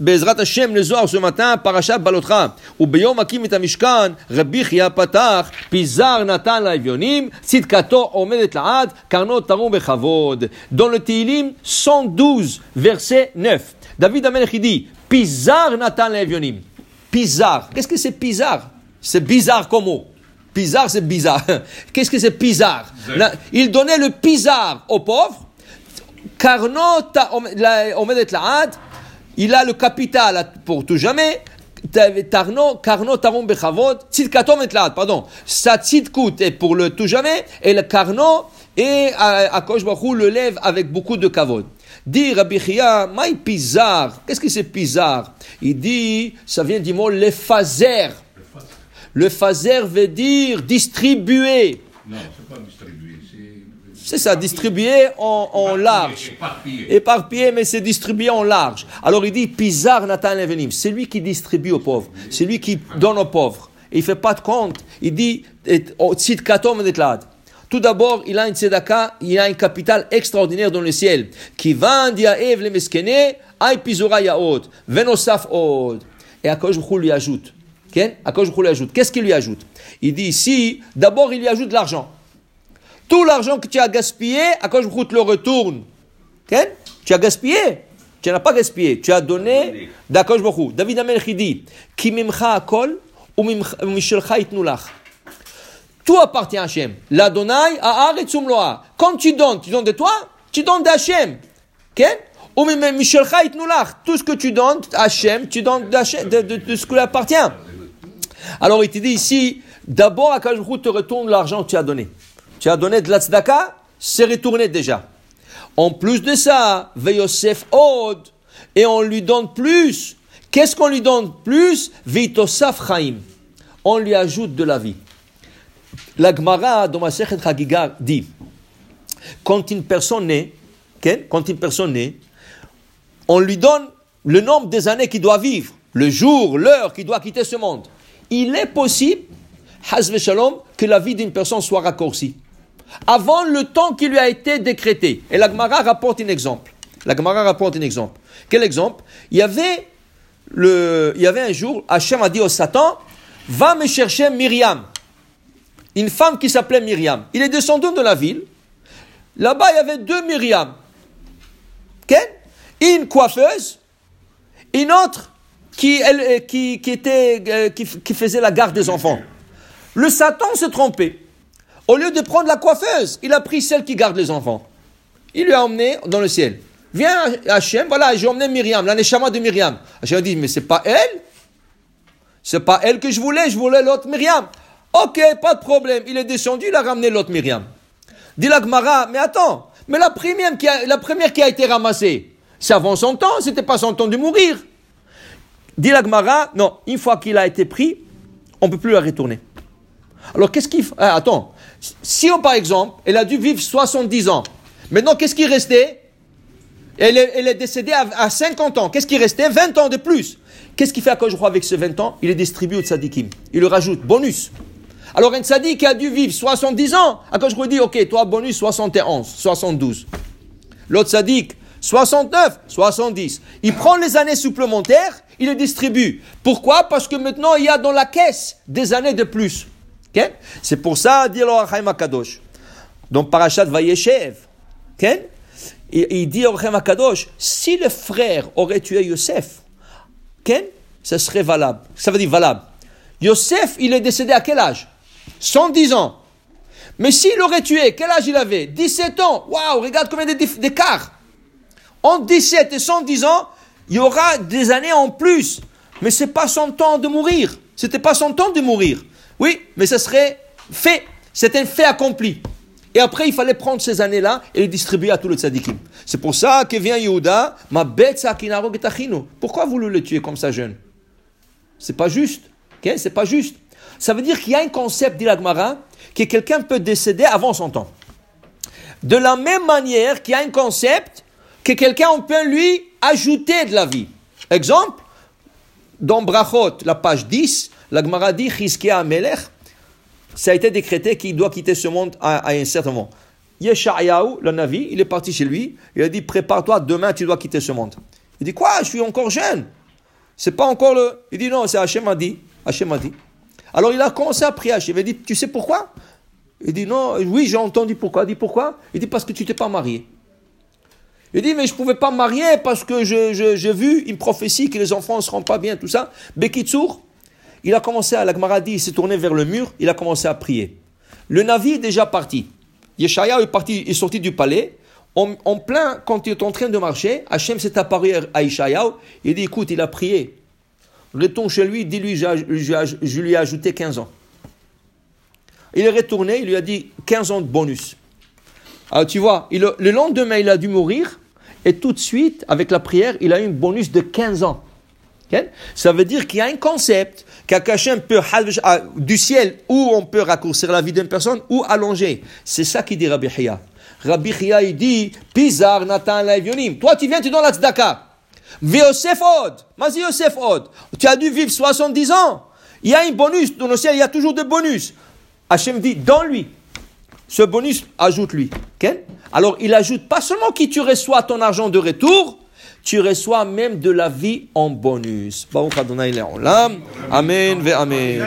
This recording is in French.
Bezrat Hashem le Zohar ce matin, Parashat Balotra. Ou Beyom Akim et Amishkan, Rabbi Chia Patach, Pizar Natan Laivionim, Tzidkato Omedet Laad, Karno Tarum Bechavod. Dans le Tehillim 112, verset 9. David Amelech dit, Pizar Natan Laivionim. Pizar. Qu'est-ce que c'est Pizar C'est bizarre comme mot. Pizar, c'est bizarre. Qu'est-ce que c'est Pizar Là, Il donnait le Pizar aux pauvres. Karno Omedet Laad, il a le capital pour tout jamais. Tarno, Karno Tarum Bechavod, Tzidkatom et pardon. Sa tzidkut est pour le tout jamais, et le Karno, et Akosh Baruch le lève avec beaucoup de kavod. Dit Rabbi Chia, maï pizar. Qu'est-ce que c'est pizar? Il dit, ça vient du mot le fazer. Le fazer veut dire distribuer. Non, c'est pas distribué, c'est ça, distribuer en, en large. éparpillé. Mais c'est distribué en large. Alors il dit, Pizar Nathan Levenim, c'est lui qui distribue aux pauvres, c'est lui qui donne aux pauvres. Il fait pas de compte. Il dit, oh. Tout d'abord, il a une tzedaka, il a un capital extraordinaire dans le ciel. Qui vend le meskene, ay pizora yaot, venosaf od. Et Hu lui ajoute. Lui ajoute. Qu'est-ce qu'il lui ajoute? Il dit ici, d'abord, il lui ajoute de l'argent. Tout l'argent que tu as gaspillé, Akash Baruch Hu te le retourne? Ken? Tu as gaspillé. Tu n'as pas gaspillé. Tu as donné d'Akash Baruch. David il dit, Ki mimcha akol, ou mishelcha itnu lach. Tout appartient à Hachem. L'Adonai a loa. Quand tu donnes, tu donnes de toi, tu donnes d'Hachem. Ou même mishelcha itnu lach. Tout ce que tu donnes à Hachem, tu donnes de, ce qui lui appartient. Alors il te dit ici, d'abord Akash Baruch te retourne l'argent que tu as donné. Tu as donné de la tzedaka, c'est retourné déjà. En plus de ça, Veyosef Od, et on lui donne plus. Qu'est-ce qu'on lui donne plus? Veitosaf Chaim. On lui ajoute de la vie. La Gemara dans ma Sechet Chagiga dit, quand une personne naît, quand une personne naît, on lui donne le nombre des années qu'il doit vivre, le jour, l'heure qu'il doit quitter ce monde. Il est possible, Hazve Shalom, que la vie d'une personne soit raccourcie. Avant le temps qui lui a été décrété. Et la Gemara rapporte un exemple. La Gemara rapporte un exemple. Quel exemple? Il y avait un jour, Hachem a dit au Satan, va me chercher Myriam. Une femme qui s'appelait Myriam. Il est descendu de la ville. Là-bas, il y avait deux Myriam. Une coiffeuse, une autre qui, euh, était, euh, qui, faisait la garde des enfants. Le Satan s'est trompé. Au lieu de prendre la coiffeuse, il a pris celle qui garde les enfants. Il lui a emmené dans le ciel. Viens Hachem, voilà, j'ai emmené Myriam, la neshama de Myriam. Hachem dit, mais c'est pas elle. C'est pas elle que je voulais, je voulais l'autre Myriam. Ok, pas de problème. Il est descendu, il a ramené l'autre Myriam. Dit la Gemara, mais attends, mais la première qui a, été ramassée, c'est avant son temps, c'était pas son temps de mourir. Dit la Gemara, non, une fois qu'il a été pris, on peut plus la retourner. Alors qu'est-ce qu'il ah, Attends, si on, par exemple, elle a dû vivre 70 ans, maintenant qu'est-ce qui restait elle est, décédée à, à 50 ans, qu'est-ce qui restait 20 ans de plus. Qu'est-ce qu'il fait à quoi je crois avec ce 20 ans? Il est distribué au tzadikim. Il le rajoute, bonus. Alors un tzadik qui a dû vivre 70 ans, à quoi je crois dit, ok, toi bonus 71, 72. L'autre tzadik, 69, 70. Il prend les années supplémentaires, il les distribue. Pourquoi? Parce que maintenant, il y a dans la caisse des années de plus. C'est pour ça, dit le Akadosh. Dans Parashat Vayeshev, ok il, dit au Chaim Akadosh, si le frère aurait tué Yosef, ça serait valable. Ça veut dire valable. Yosef, il est décédé à quel âge? 110 ans. Mais s'il aurait tué, quel âge il avait? 17 ans. Waouh, regarde combien d'é- d'écart. En 17 et 110 ans, il y aura des années en plus. Mais c'est pas son temps de mourir. C'était pas son temps de mourir. Oui, mais ça serait fait. C'est un fait accompli. Et après, il fallait prendre ces années-là et les distribuer à tous les tzadikim. C'est pour ça que vient Yehuda, ma bête. Pourquoi vous le tuer comme ça jeune? C'est pas juste. ok C'est pas juste. Ça veut dire qu'il y a un concept, dit l'Agmara, que quelqu'un peut décéder avant son temps. De la même manière qu'il y a un concept que quelqu'un, on peut lui ajouter de la vie. Exemple, dans Brachot, la page 10, la Gemara dit Chizkia Amelech, ça a été décrété qu'il doit quitter ce monde à, un certain moment. Yeshayahu, le Navi, il est parti chez lui, il a dit Prépare-toi, demain tu dois quitter ce monde. Il dit Quoi Je suis encore jeune. C'est pas encore le. Il dit non, c'est Hachem a dit. Hachem a dit. Alors il a commencé à prier Hachem. Il dit Tu sais pourquoi? Il dit Non, oui, j'ai entendu pourquoi. Il dit Pourquoi? Il dit Parce que tu t'es pas marié. Il dit Mais je pouvais pas me marier parce que je- je- j'ai vu une prophétie que les enfants ne seront pas bien, tout ça. Bekitsour, il a commencé à. La dit, il s'est tourné vers le mur, il a commencé à prier. Le navire est déjà parti. Yeshaya est, parti, est sorti du palais. En, plein, quand il est en train de marcher, Hachem s'est apparu à Yeshayahu. Il dit Écoute, il a prié. Retourne chez lui, dis-lui Je lui ai ajouté 15 ans. Il est retourné, il lui a dit 15 ans de bonus. Alors tu vois, le lendemain, il a dû mourir. Et tout de suite, avec la prière, il a eu un bonus de 15 ans. Ça veut dire qu'il y a un concept qu'Hachem peut, ah, du ciel, où on peut raccourcir la vie d'une personne, ou allonger. C'est ça qu'il dit Rabbi Hiya. Rabbi Hiya, il dit, Pizar Nathan Laivionim. Toi, tu viens, tu donnes la tzedaka. Yosef Od. Vas-y, Yosef Od. Tu as dû vivre 70 ans. Il y a un bonus. Dans le ciel, il y a toujours des bonus. Hachem dit, donne-lui. Ce bonus, ajoute-lui. Alors, il ajoute pas seulement que tu reçois ton argent de retour, tu reçois même de la vie en bonus. Amen Amen.